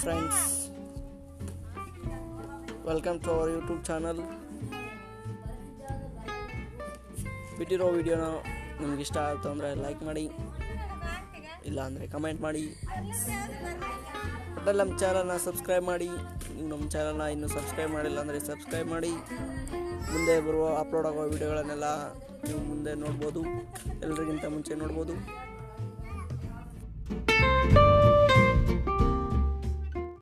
Friends friends, welcome to our YouTube channel ಬಿಟ್ಟಿರೋ ವಿಡಿಯೋನ ನಿಮ್ಗೆ ಇಷ್ಟ ಆಯಿತು ಅಂದರೆ ಲೈಕ್ ಮಾಡಿ. ಇಲ್ಲ ಅಂದರೆ ಕಮೆಂಟ್ ಮಾಡಿ. ಒಟ್ಟಲ್ಲಿ ನಮ್ಮ ಚಾನಲ್ನ ಸಬ್ಸ್ಕ್ರೈಬ್ ಮಾಡಿ. ನೀವು ನಮ್ಮ ಚಾನಲ್ನ ಇನ್ನೂ ಸಬ್ಸ್ಕ್ರೈಬ್ ಮಾಡಿಲ್ಲ ಅಂದರೆ ಸಬ್ಸ್ಕ್ರೈಬ್ ಮಾಡಿ. ಮುಂದೆ ಬರುವ ಅಪ್ಲೋಡ್ ಆಗೋ ವಿಡಿಯೋಗಳನ್ನೆಲ್ಲ ನೀವು ಮುಂದೆ ನೋಡ್ಬೋದು. ಎಲ್ಲರಿಗಿಂತ ಮುಂಚೆ ನೋಡ್ಬೋದು.